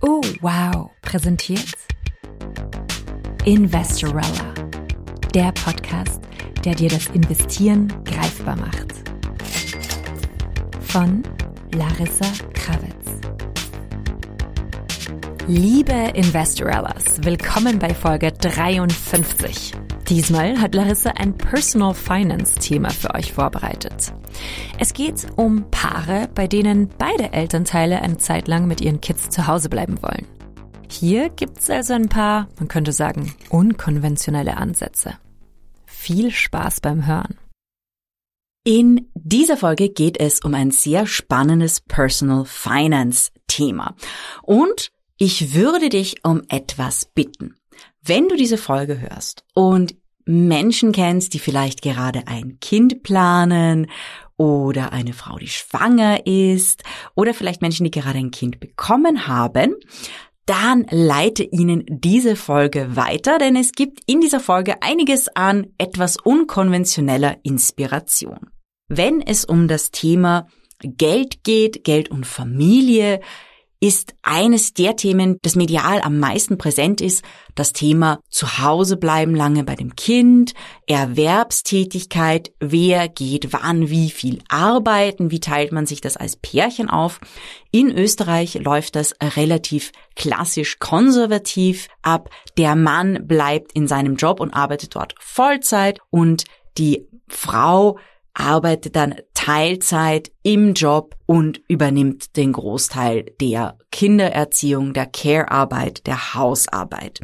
Oh, wow, präsentiert Investorella, der Podcast, der dir das Investieren greifbar macht. Von Larissa Kravitz. Liebe Investorellas, willkommen bei Folge 53. Diesmal hat Larissa ein Personal Finance Thema für euch vorbereitet. Es geht um Paare, bei denen beide Elternteile eine Zeit lang mit ihren Kids zu Hause bleiben wollen. Hier gibt's also ein paar, man könnte sagen, unkonventionelle Ansätze. Viel Spaß beim Hören. In dieser Folge geht es um ein sehr spannendes Personal Finance Thema. Und ich würde dich um etwas bitten. Wenn du diese Folge hörst und Menschen kennst, die vielleicht gerade ein Kind planen oder eine Frau, die schwanger ist oder vielleicht Menschen, die gerade ein Kind bekommen haben, dann leite Ihnen diese Folge weiter, denn es gibt in dieser Folge einiges an etwas unkonventioneller Inspiration. Wenn es um das Thema Geld geht, Geld und Familie, ist eines der Themen, das medial am meisten präsent ist, das Thema zu Hause bleiben lange bei dem Kind, Erwerbstätigkeit, wer geht wann wie viel arbeiten, wie teilt man sich das als Pärchen auf. In Österreich läuft das relativ klassisch konservativ ab. Der Mann bleibt in seinem Job und arbeitet dort Vollzeit und die Frau arbeitet dann Teilzeit im Job und übernimmt den Großteil der Kindererziehung, der Care-Arbeit, der Hausarbeit.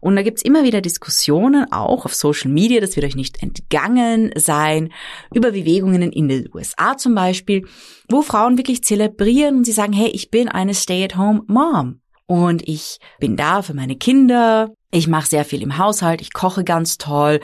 Und da gibt's immer wieder Diskussionen, auch auf Social Media, das wird euch nicht entgangen sein, über Bewegungen in den USA zum Beispiel, wo Frauen wirklich zelebrieren und sie sagen, hey, ich bin eine Stay-at-home-Mom und ich bin da für meine Kinder, ich mache sehr viel im Haushalt, ich koche ganz toll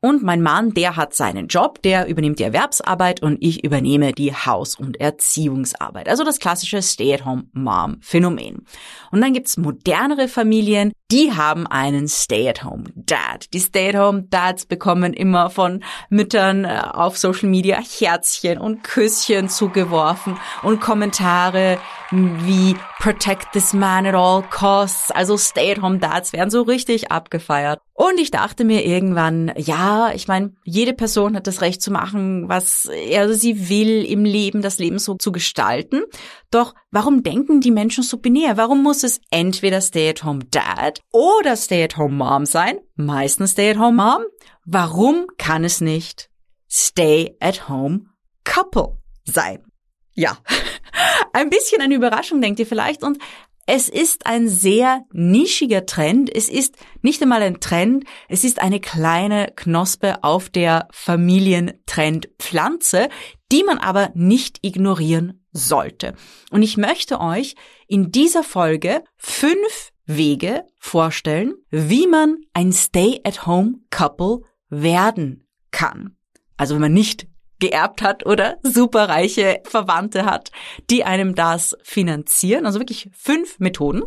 und mein Mann, der hat seinen Job, der übernimmt die Erwerbsarbeit und ich übernehme die Haus- und Erziehungsarbeit. Also das klassische Stay-at-home-Mom-Phänomen. Und dann gibt's modernere Familien, die haben einen Stay-at-home-Dad. Die Stay-at-home-Dads bekommen immer von Müttern äh, auf Social Media Herzchen und Küsschen zugeworfen und Kommentare wie Protect this man at all costs. Also Stay-at-home-Dads werden so richtig abgefeiert. Und ich dachte mir irgendwann, ja, ich meine, jede Person hat das Recht zu machen, was er oder sie will im Leben, das Leben so zu gestalten. Doch warum denken die Menschen so binär? Warum muss es entweder Stay-at-home-Dad oder Stay-at-home-Mom sein? Meistens Stay-at-home-Mom. Warum kann es nicht Stay-at-home-Couple sein? Ja, ein bisschen eine Überraschung, denkt ihr vielleicht. Und es ist ein sehr nischiger Trend. Es ist nicht einmal ein Trend, es ist eine kleine Knospe auf der Familientrendpflanze, die man aber nicht ignorieren sollte. Und ich möchte euch in dieser Folge fünf Wege vorstellen, wie man ein Stay-at-home-Couple werden kann. Also wenn man nicht geerbt hat oder superreiche Verwandte hat, die einem das finanzieren. Also wirklich fünf Methoden.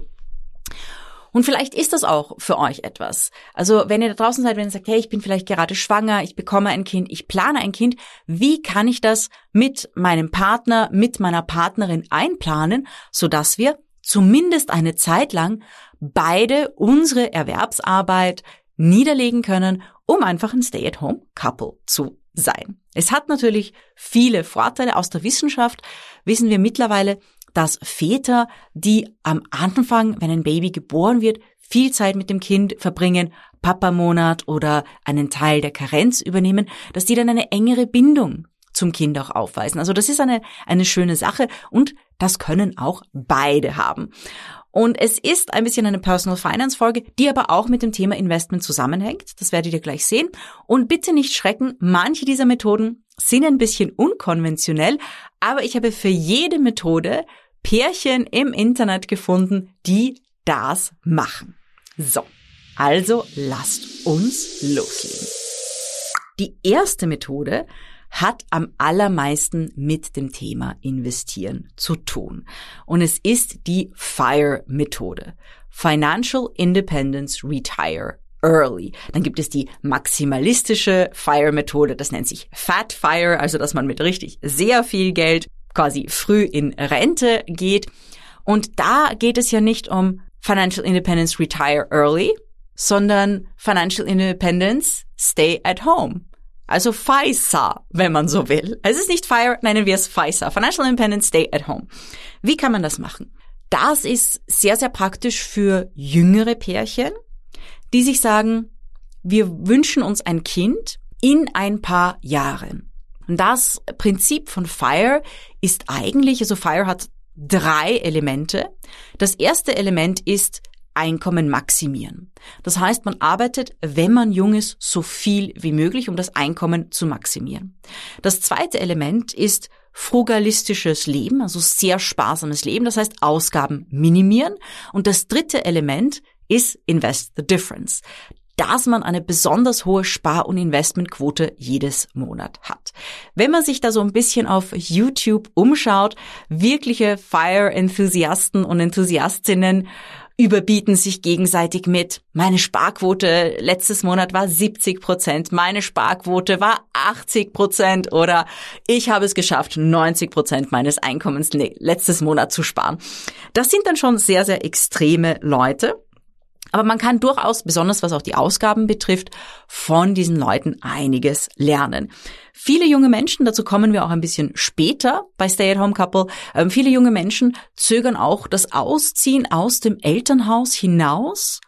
Und vielleicht ist das auch für euch etwas. Also wenn ihr da draußen seid, wenn ihr sagt, hey, ich bin vielleicht gerade schwanger, ich bekomme ein Kind, ich plane ein Kind, wie kann ich das mit meinem Partner, mit meiner Partnerin einplanen, sodass wir zumindest eine Zeit lang beide unsere Erwerbsarbeit niederlegen können, um einfach ein Stay-at-home-Couple zu sein. Es hat natürlich viele Vorteile. Aus der Wissenschaft wissen wir mittlerweile, dass Väter, die am Anfang, wenn ein Baby geboren wird, viel Zeit mit dem Kind verbringen, Papamonat oder einen Teil der Karenz übernehmen, dass die dann eine engere Bindung zum Kind auch aufweisen. Also das ist eine, eine schöne Sache und das können auch beide haben. Und es ist ein bisschen eine Personal Finance Folge, die aber auch mit dem Thema Investment zusammenhängt. Das werdet ihr gleich sehen. Und bitte nicht schrecken, manche dieser Methoden sind ein bisschen unkonventionell, aber ich habe für jede Methode Pärchen im Internet gefunden, die das machen. So, also lasst uns loslegen. Die erste Methode hat am allermeisten mit dem Thema Investieren zu tun. Und es ist die FIRE-Methode. Financial Independence Retire Early. Dann gibt es die maximalistische FIRE-Methode, das nennt sich Fat FIRE, also dass man mit richtig sehr viel Geld quasi früh in Rente geht. Und da geht es ja nicht um Financial Independence Retire Early, sondern Financial Independence Stay at Home. Also FISA, wenn man so will. Es ist nicht FIRE, nennen wir es FISA. Financial Independence Stay at Home. Wie kann man das machen? Das ist sehr, sehr praktisch für jüngere Pärchen, die sich sagen, wir wünschen uns ein Kind in ein paar Jahren. Und das Prinzip von FIRE ist eigentlich, also FIRE hat drei Elemente. Das erste Element ist Einkommen maximieren. Das heißt, man arbeitet, wenn man jung ist, so viel wie möglich, um das Einkommen zu maximieren. Das zweite Element ist frugalistisches Leben, also sehr sparsames Leben, das heißt Ausgaben minimieren. Und das dritte Element ist Invest the Difference dass man eine besonders hohe Spar- und Investmentquote jedes Monat hat. Wenn man sich da so ein bisschen auf YouTube umschaut, wirkliche Fire-Enthusiasten und Enthusiastinnen überbieten sich gegenseitig mit. Meine Sparquote letztes Monat war 70 Prozent, meine Sparquote war 80 Prozent oder ich habe es geschafft, 90 Prozent meines Einkommens letztes Monat zu sparen. Das sind dann schon sehr, sehr extreme Leute. Aber man kann durchaus, besonders was auch die Ausgaben betrifft, von diesen Leuten einiges lernen. Viele junge Menschen, dazu kommen wir auch ein bisschen später bei Stay-at-Home-Couple, äh, viele junge Menschen zögern auch das Ausziehen aus dem Elternhaus hinaus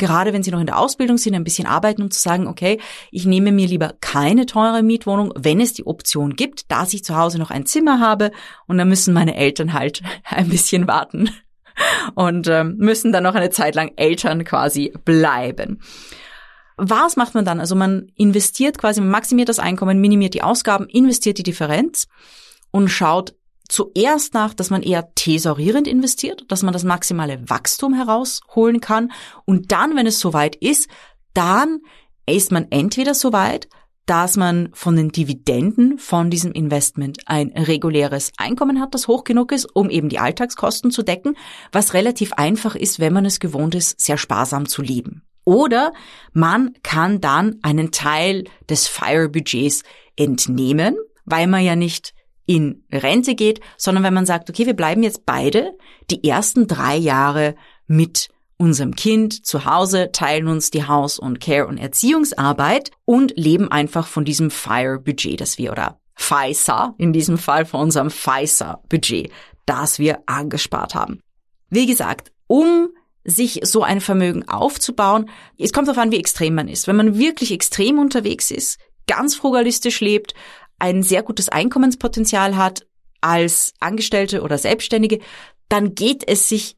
gerade wenn sie noch in der Ausbildung sind, ein bisschen arbeiten, um zu sagen, okay, ich nehme mir lieber keine teure Mietwohnung, wenn es die Option gibt, da ich zu Hause noch ein Zimmer habe und dann müssen meine Eltern halt ein bisschen warten und ähm, müssen dann noch eine Zeit lang Eltern quasi bleiben. Was macht man dann? Also man investiert quasi, man maximiert das Einkommen, minimiert die Ausgaben, investiert die Differenz und schaut zuerst nach, dass man eher thesaurierend investiert, dass man das maximale Wachstum herausholen kann und dann, wenn es soweit ist, dann ist man entweder soweit, dass man von den Dividenden von diesem Investment ein reguläres Einkommen hat, das hoch genug ist, um eben die Alltagskosten zu decken, was relativ einfach ist, wenn man es gewohnt ist, sehr sparsam zu leben. Oder man kann dann einen Teil des Fire-Budgets entnehmen, weil man ja nicht in Rente geht, sondern wenn man sagt, okay, wir bleiben jetzt beide die ersten drei Jahre mit unserem Kind zu Hause, teilen uns die Haus- und Care- und Erziehungsarbeit und leben einfach von diesem FIRE-Budget, das wir oder FISA, in diesem Fall von unserem FISA-Budget, das wir angespart haben. Wie gesagt, um sich so ein Vermögen aufzubauen, es kommt darauf an, wie extrem man ist. Wenn man wirklich extrem unterwegs ist, ganz frugalistisch lebt, ein sehr gutes Einkommenspotenzial hat als Angestellte oder Selbstständige, dann geht es sich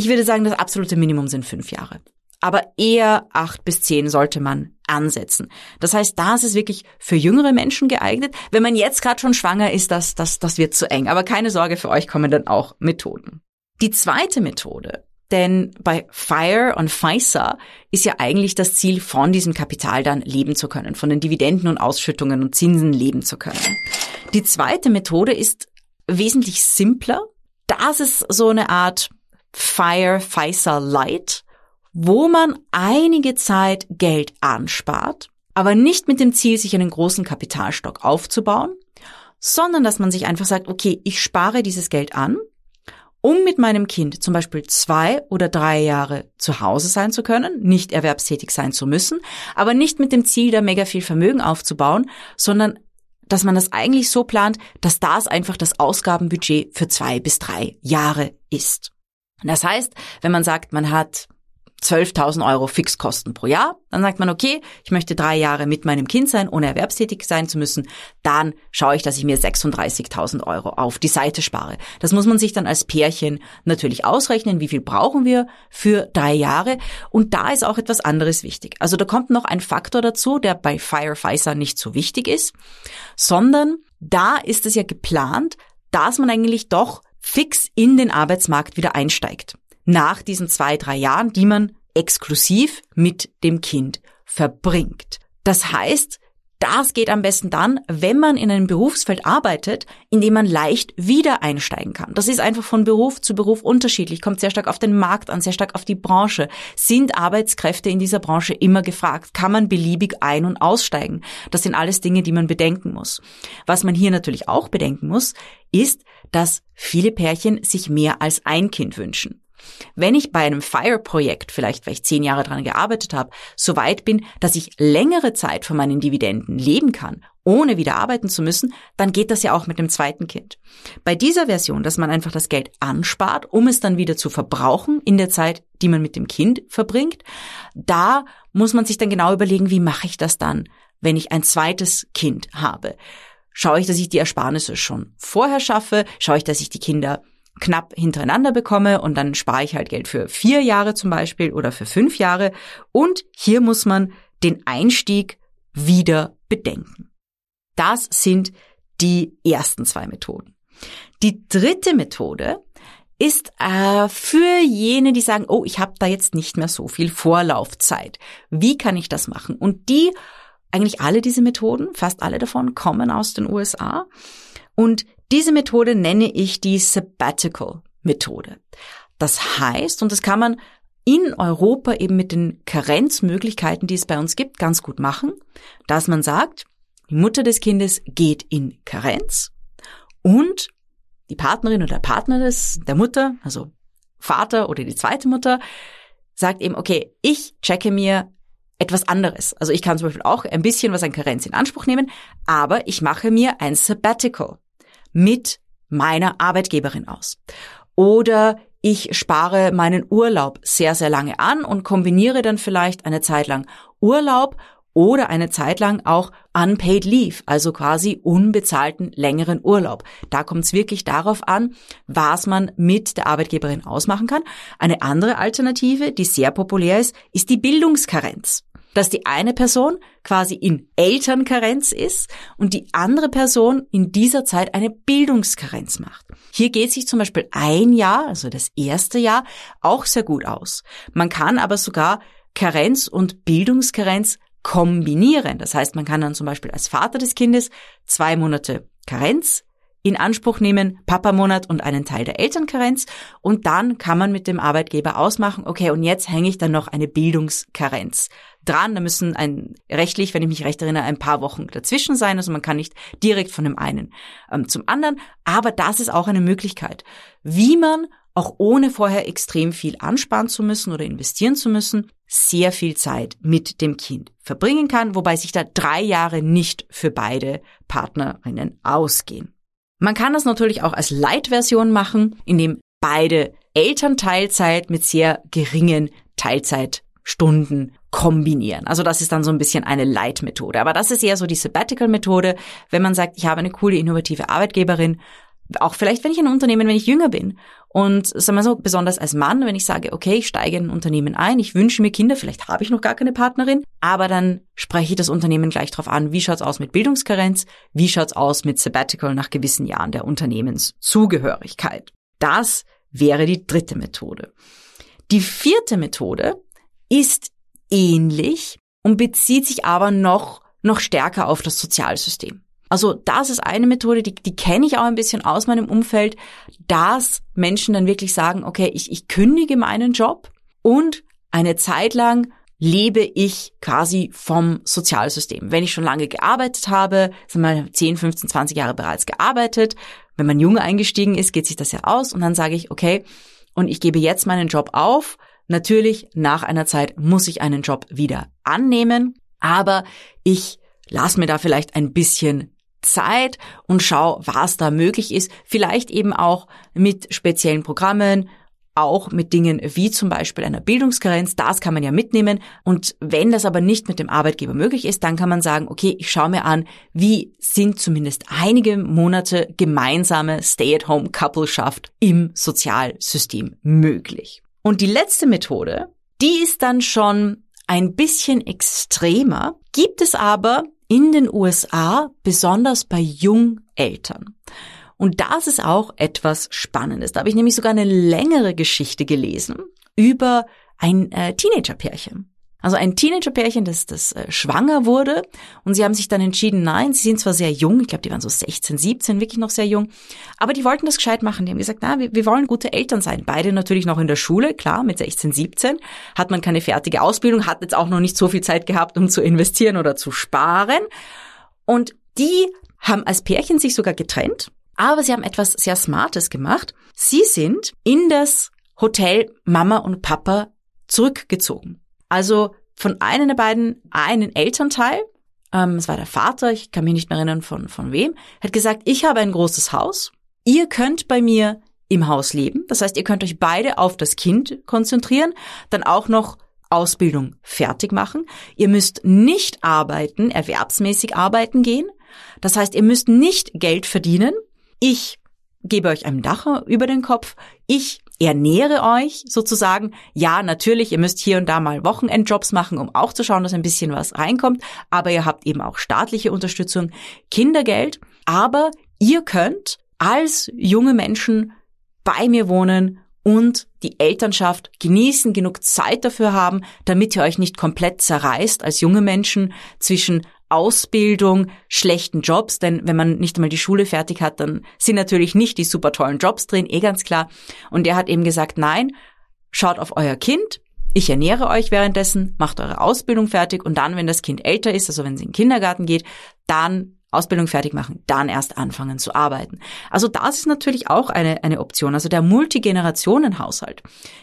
ich würde sagen, das absolute Minimum sind fünf Jahre. Aber eher acht bis zehn sollte man ansetzen. Das heißt, da ist es wirklich für jüngere Menschen geeignet. Wenn man jetzt gerade schon schwanger ist, das, das, das wird zu eng. Aber keine Sorge, für euch kommen dann auch Methoden. Die zweite Methode, denn bei FIRE und FISA ist ja eigentlich das Ziel, von diesem Kapital dann leben zu können, von den Dividenden und Ausschüttungen und Zinsen leben zu können. Die zweite Methode ist wesentlich simpler. Das ist so eine Art Fire Pfizer Light, wo man einige Zeit Geld anspart, aber nicht mit dem Ziel, sich einen großen Kapitalstock aufzubauen, sondern dass man sich einfach sagt, okay, ich spare dieses Geld an, um mit meinem Kind zum Beispiel zwei oder drei Jahre zu Hause sein zu können, nicht erwerbstätig sein zu müssen, aber nicht mit dem Ziel, da mega viel Vermögen aufzubauen, sondern dass man das eigentlich so plant, dass das einfach das Ausgabenbudget für zwei bis drei Jahre ist. Das heißt, wenn man sagt, man hat 12.000 Euro Fixkosten pro Jahr. Dann sagt man, okay, ich möchte drei Jahre mit meinem Kind sein, ohne erwerbstätig sein zu müssen. Dann schaue ich, dass ich mir 36.000 Euro auf die Seite spare. Das muss man sich dann als Pärchen natürlich ausrechnen. Wie viel brauchen wir für drei Jahre? Und da ist auch etwas anderes wichtig. Also da kommt noch ein Faktor dazu, der bei Fireficer nicht so wichtig ist, sondern da ist es ja geplant, dass man eigentlich doch fix in den Arbeitsmarkt wieder einsteigt. Nach diesen zwei, drei Jahren, die man exklusiv mit dem Kind verbringt. Das heißt, Das geht am besten dann, wenn man in einem Berufsfeld arbeitet, in dem man leicht wieder einsteigen kann. Das ist einfach von Beruf zu Beruf unterschiedlich, kommt sehr stark auf den Markt an, sehr stark auf die Branche. Sind Arbeitskräfte in dieser Branche immer gefragt? Kann man beliebig ein- und aussteigen? Das sind alles Dinge, die man bedenken muss. Was man hier natürlich auch bedenken muss, ist, dass viele Pärchen sich mehr als ein Kind wünschen. Wenn ich bei einem FIRE-Projekt, vielleicht weil ich zehn Jahre dran gearbeitet habe, so weit bin, dass ich längere Zeit von meinen Dividenden leben kann, ohne wieder arbeiten zu müssen, dann geht das ja auch mit dem zweiten Kind. Bei dieser Version, dass man einfach das Geld anspart, um es dann wieder zu verbrauchen in der Zeit, die man mit dem Kind verbringt, da muss man sich dann genau überlegen, wie mache ich das dann, wenn ich ein zweites Kind habe. Schaue ich, dass ich die Ersparnisse schon vorher schaffe? Schaue ich, dass ich die Kinder knapp hintereinander bekomme und dann spare ich halt Geld für vier Jahre zum Beispiel oder für fünf Jahre. Und hier muss man den Einstieg wieder bedenken. Das sind die ersten zwei Methoden. Die dritte Methode ist äh, für jene, die sagen, oh, ich habe da jetzt nicht mehr so viel Vorlaufzeit. Wie kann ich das machen? Und die, eigentlich alle diese Methoden, fast alle davon, kommen aus den USA. Und diese Methode nenne ich die Sabbatical Methode. Das heißt, und das kann man in Europa eben mit den Karenzmöglichkeiten, die es bei uns gibt, ganz gut machen, dass man sagt, die Mutter des Kindes geht in Karenz und die Partnerin oder der Partner des, der Mutter, also Vater oder die zweite Mutter, sagt eben, okay, ich checke mir etwas anderes. Also ich kann zum Beispiel auch ein bisschen was an Karenz in Anspruch nehmen, aber ich mache mir ein Sabbatical mit meiner Arbeitgeberin aus. Oder ich spare meinen Urlaub sehr, sehr lange an und kombiniere dann vielleicht eine Zeit lang Urlaub oder eine Zeit lang auch unpaid leave, also quasi unbezahlten längeren Urlaub. Da kommt es wirklich darauf an, was man mit der Arbeitgeberin ausmachen kann. Eine andere Alternative, die sehr populär ist, ist die Bildungskarenz dass die eine Person quasi in Elternkarenz ist und die andere Person in dieser Zeit eine Bildungskarenz macht. Hier geht sich zum Beispiel ein Jahr, also das erste Jahr, auch sehr gut aus. Man kann aber sogar Karenz und Bildungskarenz kombinieren. Das heißt, man kann dann zum Beispiel als Vater des Kindes zwei Monate Karenz in Anspruch nehmen, Papa-Monat und einen Teil der Elternkarenz. Und dann kann man mit dem Arbeitgeber ausmachen, okay, und jetzt hänge ich dann noch eine Bildungskarenz dran. Da müssen ein rechtlich, wenn ich mich recht erinnere, ein paar Wochen dazwischen sein. Also man kann nicht direkt von dem einen ähm, zum anderen. Aber das ist auch eine Möglichkeit, wie man auch ohne vorher extrem viel ansparen zu müssen oder investieren zu müssen, sehr viel Zeit mit dem Kind verbringen kann, wobei sich da drei Jahre nicht für beide Partnerinnen ausgehen. Man kann das natürlich auch als Light-Version machen, indem beide Elternteilzeit mit sehr geringen Teilzeitstunden kombinieren. Also das ist dann so ein bisschen eine Light-Methode. Aber das ist eher so die Sabbatical-Methode, wenn man sagt, ich habe eine coole, innovative Arbeitgeberin, auch vielleicht, wenn ich ein Unternehmen, wenn ich jünger bin. Und sagen wir so, besonders als Mann, wenn ich sage, okay, ich steige in ein Unternehmen ein, ich wünsche mir Kinder, vielleicht habe ich noch gar keine Partnerin, aber dann spreche ich das Unternehmen gleich drauf an, wie schaut's aus mit Bildungskarenz, wie schaut's aus mit Sabbatical nach gewissen Jahren der Unternehmenszugehörigkeit. Das wäre die dritte Methode. Die vierte Methode ist ähnlich und bezieht sich aber noch, noch stärker auf das Sozialsystem. Also das ist eine Methode, die, die kenne ich auch ein bisschen aus meinem Umfeld, dass Menschen dann wirklich sagen, okay, ich, ich kündige meinen Job und eine Zeit lang lebe ich quasi vom Sozialsystem. Wenn ich schon lange gearbeitet habe, sind wir 10, 15, 20 Jahre bereits gearbeitet, wenn man jung eingestiegen ist, geht sich das ja aus und dann sage ich, okay, und ich gebe jetzt meinen Job auf. Natürlich, nach einer Zeit muss ich einen Job wieder annehmen, aber ich lass mir da vielleicht ein bisschen Zeit und schau, was da möglich ist. Vielleicht eben auch mit speziellen Programmen, auch mit Dingen wie zum Beispiel einer Bildungskarenz. Das kann man ja mitnehmen. Und wenn das aber nicht mit dem Arbeitgeber möglich ist, dann kann man sagen, okay, ich schaue mir an, wie sind zumindest einige Monate gemeinsame Stay-at-home-Coupleschaft im Sozialsystem möglich. Und die letzte Methode, die ist dann schon ein bisschen extremer, gibt es aber in den USA, besonders bei Jungeltern. Und das ist auch etwas Spannendes. Da habe ich nämlich sogar eine längere Geschichte gelesen über ein äh, Teenagerpärchen. Also ein Teenager-Pärchen, das, das äh, schwanger wurde und sie haben sich dann entschieden, nein, sie sind zwar sehr jung, ich glaube, die waren so 16, 17, wirklich noch sehr jung, aber die wollten das gescheit machen. Die haben gesagt, na, wir, wir wollen gute Eltern sein. Beide natürlich noch in der Schule, klar, mit 16, 17 hat man keine fertige Ausbildung, hat jetzt auch noch nicht so viel Zeit gehabt, um zu investieren oder zu sparen. Und die haben als Pärchen sich sogar getrennt, aber sie haben etwas sehr Smartes gemacht. Sie sind in das Hotel Mama und Papa zurückgezogen. Also von einem der beiden einen Elternteil, ähm, es war der Vater, ich kann mich nicht mehr erinnern von, von wem, hat gesagt, ich habe ein großes Haus, ihr könnt bei mir im Haus leben. Das heißt, ihr könnt euch beide auf das Kind konzentrieren, dann auch noch Ausbildung fertig machen. Ihr müsst nicht arbeiten, erwerbsmäßig arbeiten gehen. Das heißt, ihr müsst nicht Geld verdienen. Ich gebe euch ein Dach über den Kopf. Ich ernähre euch sozusagen. Ja, natürlich, ihr müsst hier und da mal Wochenendjobs machen, um auch zu schauen, dass ein bisschen was reinkommt. Aber ihr habt eben auch staatliche Unterstützung, Kindergeld. Aber ihr könnt als junge Menschen bei mir wohnen und die Elternschaft genießen, genug Zeit dafür haben, damit ihr euch nicht komplett zerreißt als junge Menschen zwischen Ausbildung, schlechten Jobs, denn wenn man nicht einmal die Schule fertig hat, dann sind natürlich nicht die super tollen Jobs drin, eh ganz klar. Und er hat eben gesagt, nein, schaut auf euer Kind, ich ernähre euch währenddessen, macht eure Ausbildung fertig und dann, wenn das Kind älter ist, also wenn es in den Kindergarten geht, dann Ausbildung fertig machen, dann erst anfangen zu arbeiten. Also das ist natürlich auch eine, eine Option, also der Multigenerationenhaushalt.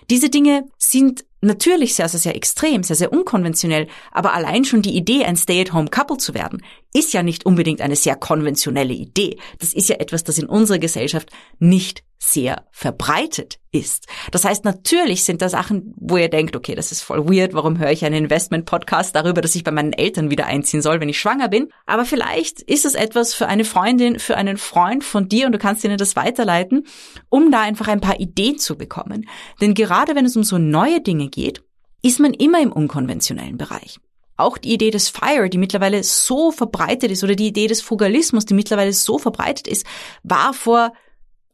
Diese Dinge sind natürlich sehr, sehr, sehr extrem, sehr, sehr unkonventionell, aber allein schon die Idee, ein Stay-at-home-Couple zu werden, ist ja nicht unbedingt eine sehr konventionelle Idee. Das ist ja etwas, das in unserer Gesellschaft nicht sehr verbreitet ist. Das heißt, natürlich sind da Sachen, wo ihr denkt, okay, das ist voll weird, warum höre ich einen Investment-Podcast darüber, dass ich bei meinen Eltern wieder einziehen soll, wenn ich schwanger bin. Aber vielleicht ist es etwas für eine Freundin, für einen Freund von dir und du kannst ihnen das weiterleiten, um da einfach ein paar Ideen zu bekommen. Denn gerade wenn es um so neue Dinge geht, ist man immer im unkonventionellen Bereich. Auch die Idee des FIRE, die mittlerweile so verbreitet ist, oder die Idee des Fugalismus, die mittlerweile so verbreitet ist, war vor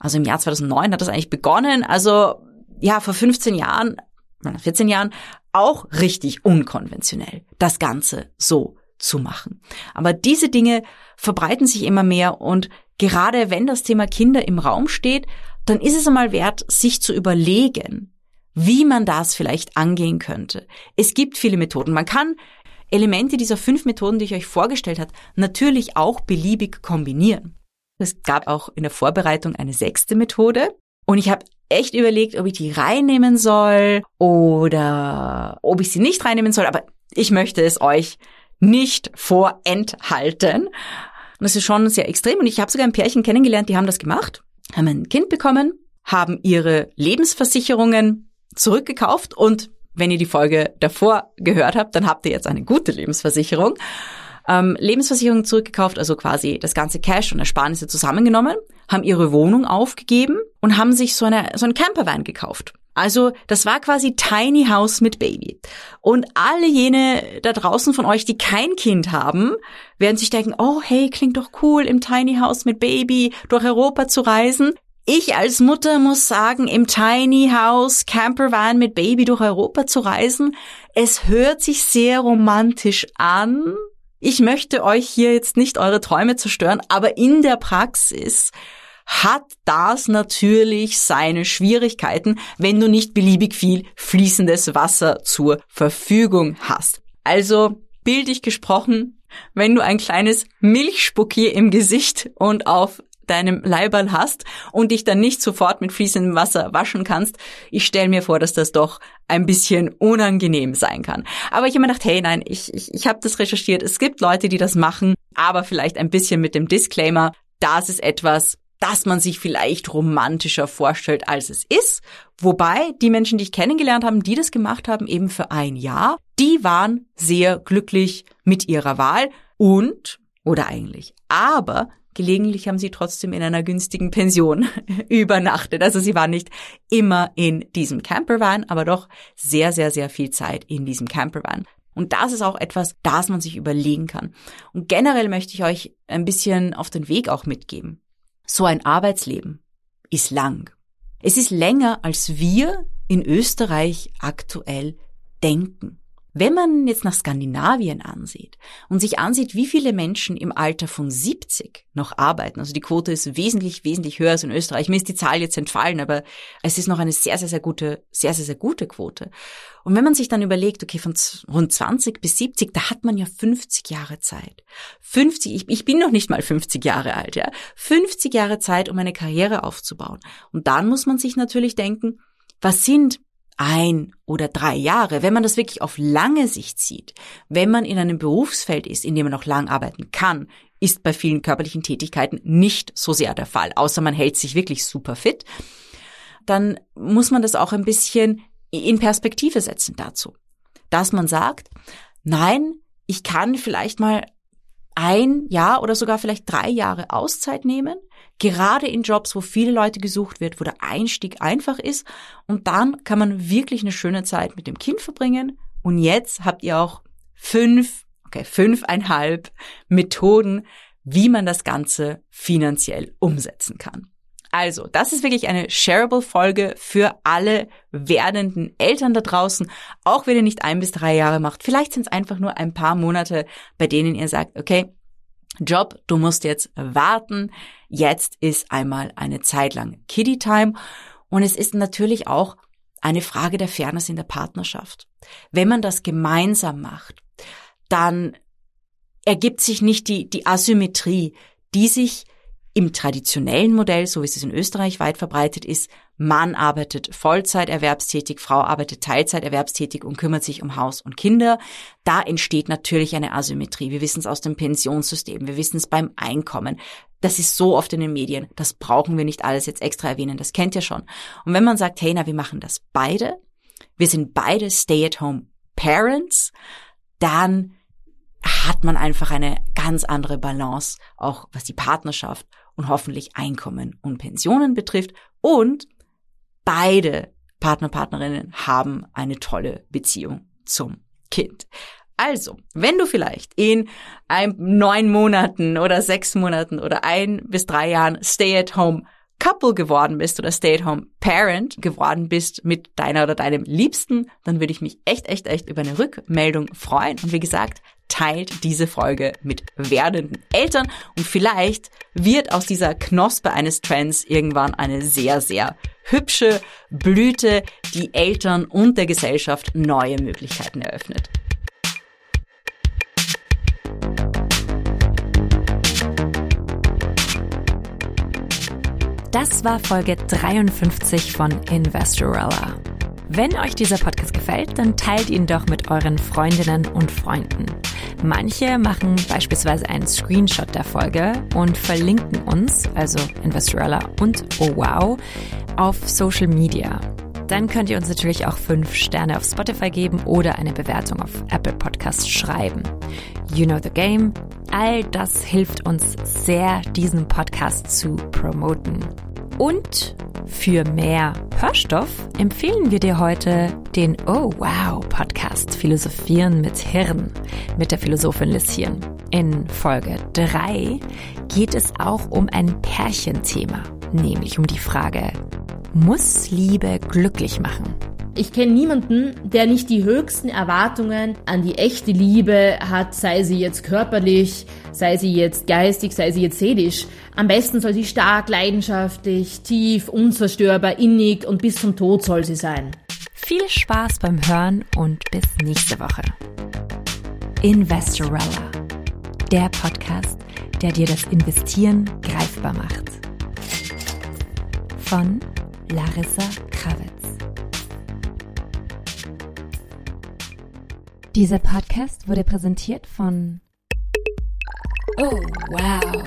also im Jahr 2009 hat das eigentlich begonnen. Also ja, vor 15 Jahren, 14 Jahren auch richtig unkonventionell, das Ganze so zu machen. Aber diese Dinge verbreiten sich immer mehr und gerade wenn das Thema Kinder im Raum steht, dann ist es einmal wert, sich zu überlegen, wie man das vielleicht angehen könnte. Es gibt viele Methoden. Man kann Elemente dieser fünf Methoden, die ich euch vorgestellt habe, natürlich auch beliebig kombinieren. Es gab auch in der Vorbereitung eine sechste Methode. Und ich habe echt überlegt, ob ich die reinnehmen soll oder ob ich sie nicht reinnehmen soll. Aber ich möchte es euch nicht vorenthalten. Und das ist schon sehr extrem. Und ich habe sogar ein Pärchen kennengelernt, die haben das gemacht, haben ein Kind bekommen, haben ihre Lebensversicherungen zurückgekauft und wenn ihr die Folge davor gehört habt, dann habt ihr jetzt eine gute Lebensversicherung ähm, Lebensversicherung zurückgekauft, also quasi das ganze Cash und Ersparnisse zusammengenommen, haben ihre Wohnung aufgegeben und haben sich so, eine, so ein Campervan gekauft. Also das war quasi Tiny House mit Baby. Und alle jene da draußen von euch, die kein Kind haben, werden sich denken, oh hey, klingt doch cool, im Tiny House mit Baby durch Europa zu reisen. Ich als Mutter muss sagen, im Tiny House Campervan mit Baby durch Europa zu reisen, es hört sich sehr romantisch an, ich möchte euch hier jetzt nicht eure Träume zerstören, aber in der Praxis hat das natürlich seine Schwierigkeiten, wenn du nicht beliebig viel fließendes Wasser zur Verfügung hast. Also bildlich gesprochen, wenn du ein kleines Milchspuckier im Gesicht und auf deinem Leiberl hast und dich dann nicht sofort mit fließendem Wasser waschen kannst. Ich stelle mir vor, dass das doch ein bisschen unangenehm sein kann. Aber ich habe mir gedacht, hey, nein, ich, ich, ich habe das recherchiert. Es gibt Leute, die das machen, aber vielleicht ein bisschen mit dem Disclaimer, das ist etwas, das man sich vielleicht romantischer vorstellt, als es ist. Wobei die Menschen, die ich kennengelernt habe, die das gemacht haben, eben für ein Jahr, die waren sehr glücklich mit ihrer Wahl und, oder eigentlich, aber Gelegentlich haben sie trotzdem in einer günstigen Pension übernachtet. Also sie waren nicht immer in diesem Campervan, aber doch sehr, sehr, sehr viel Zeit in diesem Campervan. Und das ist auch etwas, das man sich überlegen kann. Und generell möchte ich euch ein bisschen auf den Weg auch mitgeben. So ein Arbeitsleben ist lang. Es ist länger, als wir in Österreich aktuell denken. Wenn man jetzt nach Skandinavien ansieht und sich ansieht, wie viele Menschen im Alter von 70 noch arbeiten, also die Quote ist wesentlich, wesentlich höher als in Österreich. Mir ist die Zahl jetzt entfallen, aber es ist noch eine sehr, sehr, sehr gute, sehr, sehr, sehr gute Quote. Und wenn man sich dann überlegt, okay, von rund 20 bis 70, da hat man ja 50 Jahre Zeit. 50, ich, ich bin noch nicht mal 50 Jahre alt, ja. 50 Jahre Zeit, um eine Karriere aufzubauen. Und dann muss man sich natürlich denken, was sind ein oder drei Jahre, wenn man das wirklich auf lange Sicht sieht, wenn man in einem Berufsfeld ist, in dem man noch lang arbeiten kann, ist bei vielen körperlichen Tätigkeiten nicht so sehr der Fall, außer man hält sich wirklich super fit, dann muss man das auch ein bisschen in Perspektive setzen dazu. Dass man sagt, nein, ich kann vielleicht mal ein Jahr oder sogar vielleicht drei Jahre Auszeit nehmen, gerade in Jobs, wo viele Leute gesucht wird, wo der Einstieg einfach ist. Und dann kann man wirklich eine schöne Zeit mit dem Kind verbringen. Und jetzt habt ihr auch fünf, okay, fünfeinhalb Methoden, wie man das Ganze finanziell umsetzen kann. Also, das ist wirklich eine shareable Folge für alle werdenden Eltern da draußen. Auch wenn ihr nicht ein bis drei Jahre macht. Vielleicht sind es einfach nur ein paar Monate, bei denen ihr sagt, okay, Job, du musst jetzt warten. Jetzt ist einmal eine Zeit lang Kiddie Time. Und es ist natürlich auch eine Frage der Fairness in der Partnerschaft. Wenn man das gemeinsam macht, dann ergibt sich nicht die, die Asymmetrie, die sich im traditionellen Modell, so wie es in Österreich weit verbreitet ist, Mann arbeitet Vollzeit erwerbstätig, Frau arbeitet Teilzeit erwerbstätig und kümmert sich um Haus und Kinder. Da entsteht natürlich eine Asymmetrie. Wir wissen es aus dem Pensionssystem, wir wissen es beim Einkommen. Das ist so oft in den Medien. Das brauchen wir nicht alles jetzt extra erwähnen. Das kennt ihr schon. Und wenn man sagt, hey, na, wir machen das beide, wir sind beide Stay-at-home Parents, dann hat man einfach eine ganz andere Balance, auch was die Partnerschaft und hoffentlich Einkommen und Pensionen betrifft. Und beide Partner, Partnerinnen haben eine tolle Beziehung zum Kind. Also, wenn du vielleicht in ein, neun Monaten oder sechs Monaten oder ein bis drei Jahren Stay-at-home Couple geworden bist oder Stay-at-home Parent geworden bist mit deiner oder deinem Liebsten, dann würde ich mich echt, echt, echt über eine Rückmeldung freuen. Und wie gesagt, teilt diese Folge mit werdenden Eltern und vielleicht wird aus dieser Knospe eines Trends irgendwann eine sehr, sehr hübsche Blüte, die Eltern und der Gesellschaft neue Möglichkeiten eröffnet. Das war Folge 53 von Investorella. Wenn euch dieser Podcast gefällt, dann teilt ihn doch mit euren Freundinnen und Freunden. Manche machen beispielsweise einen Screenshot der Folge und verlinken uns, also Investorella und Oh Wow, auf Social Media. Dann könnt ihr uns natürlich auch fünf Sterne auf Spotify geben oder eine Bewertung auf Apple Podcasts schreiben. You know the game. All das hilft uns sehr, diesen Podcast zu promoten. Und für mehr Hörstoff empfehlen wir dir heute den Oh Wow Podcast Philosophieren mit Hirn mit der Philosophin Liz. In Folge 3 geht es auch um ein Pärchenthema, nämlich um die Frage, muss Liebe glücklich machen? Ich kenne niemanden, der nicht die höchsten Erwartungen an die echte Liebe hat, sei sie jetzt körperlich, sei sie jetzt geistig, sei sie jetzt seelisch. Am besten soll sie stark, leidenschaftlich, tief, unzerstörbar, innig und bis zum Tod soll sie sein. Viel Spaß beim Hören und bis nächste Woche. Investorella, der Podcast, der dir das Investieren greifbar macht. Von Larissa Krawitz. Dieser Podcast wurde präsentiert von Oh, wow.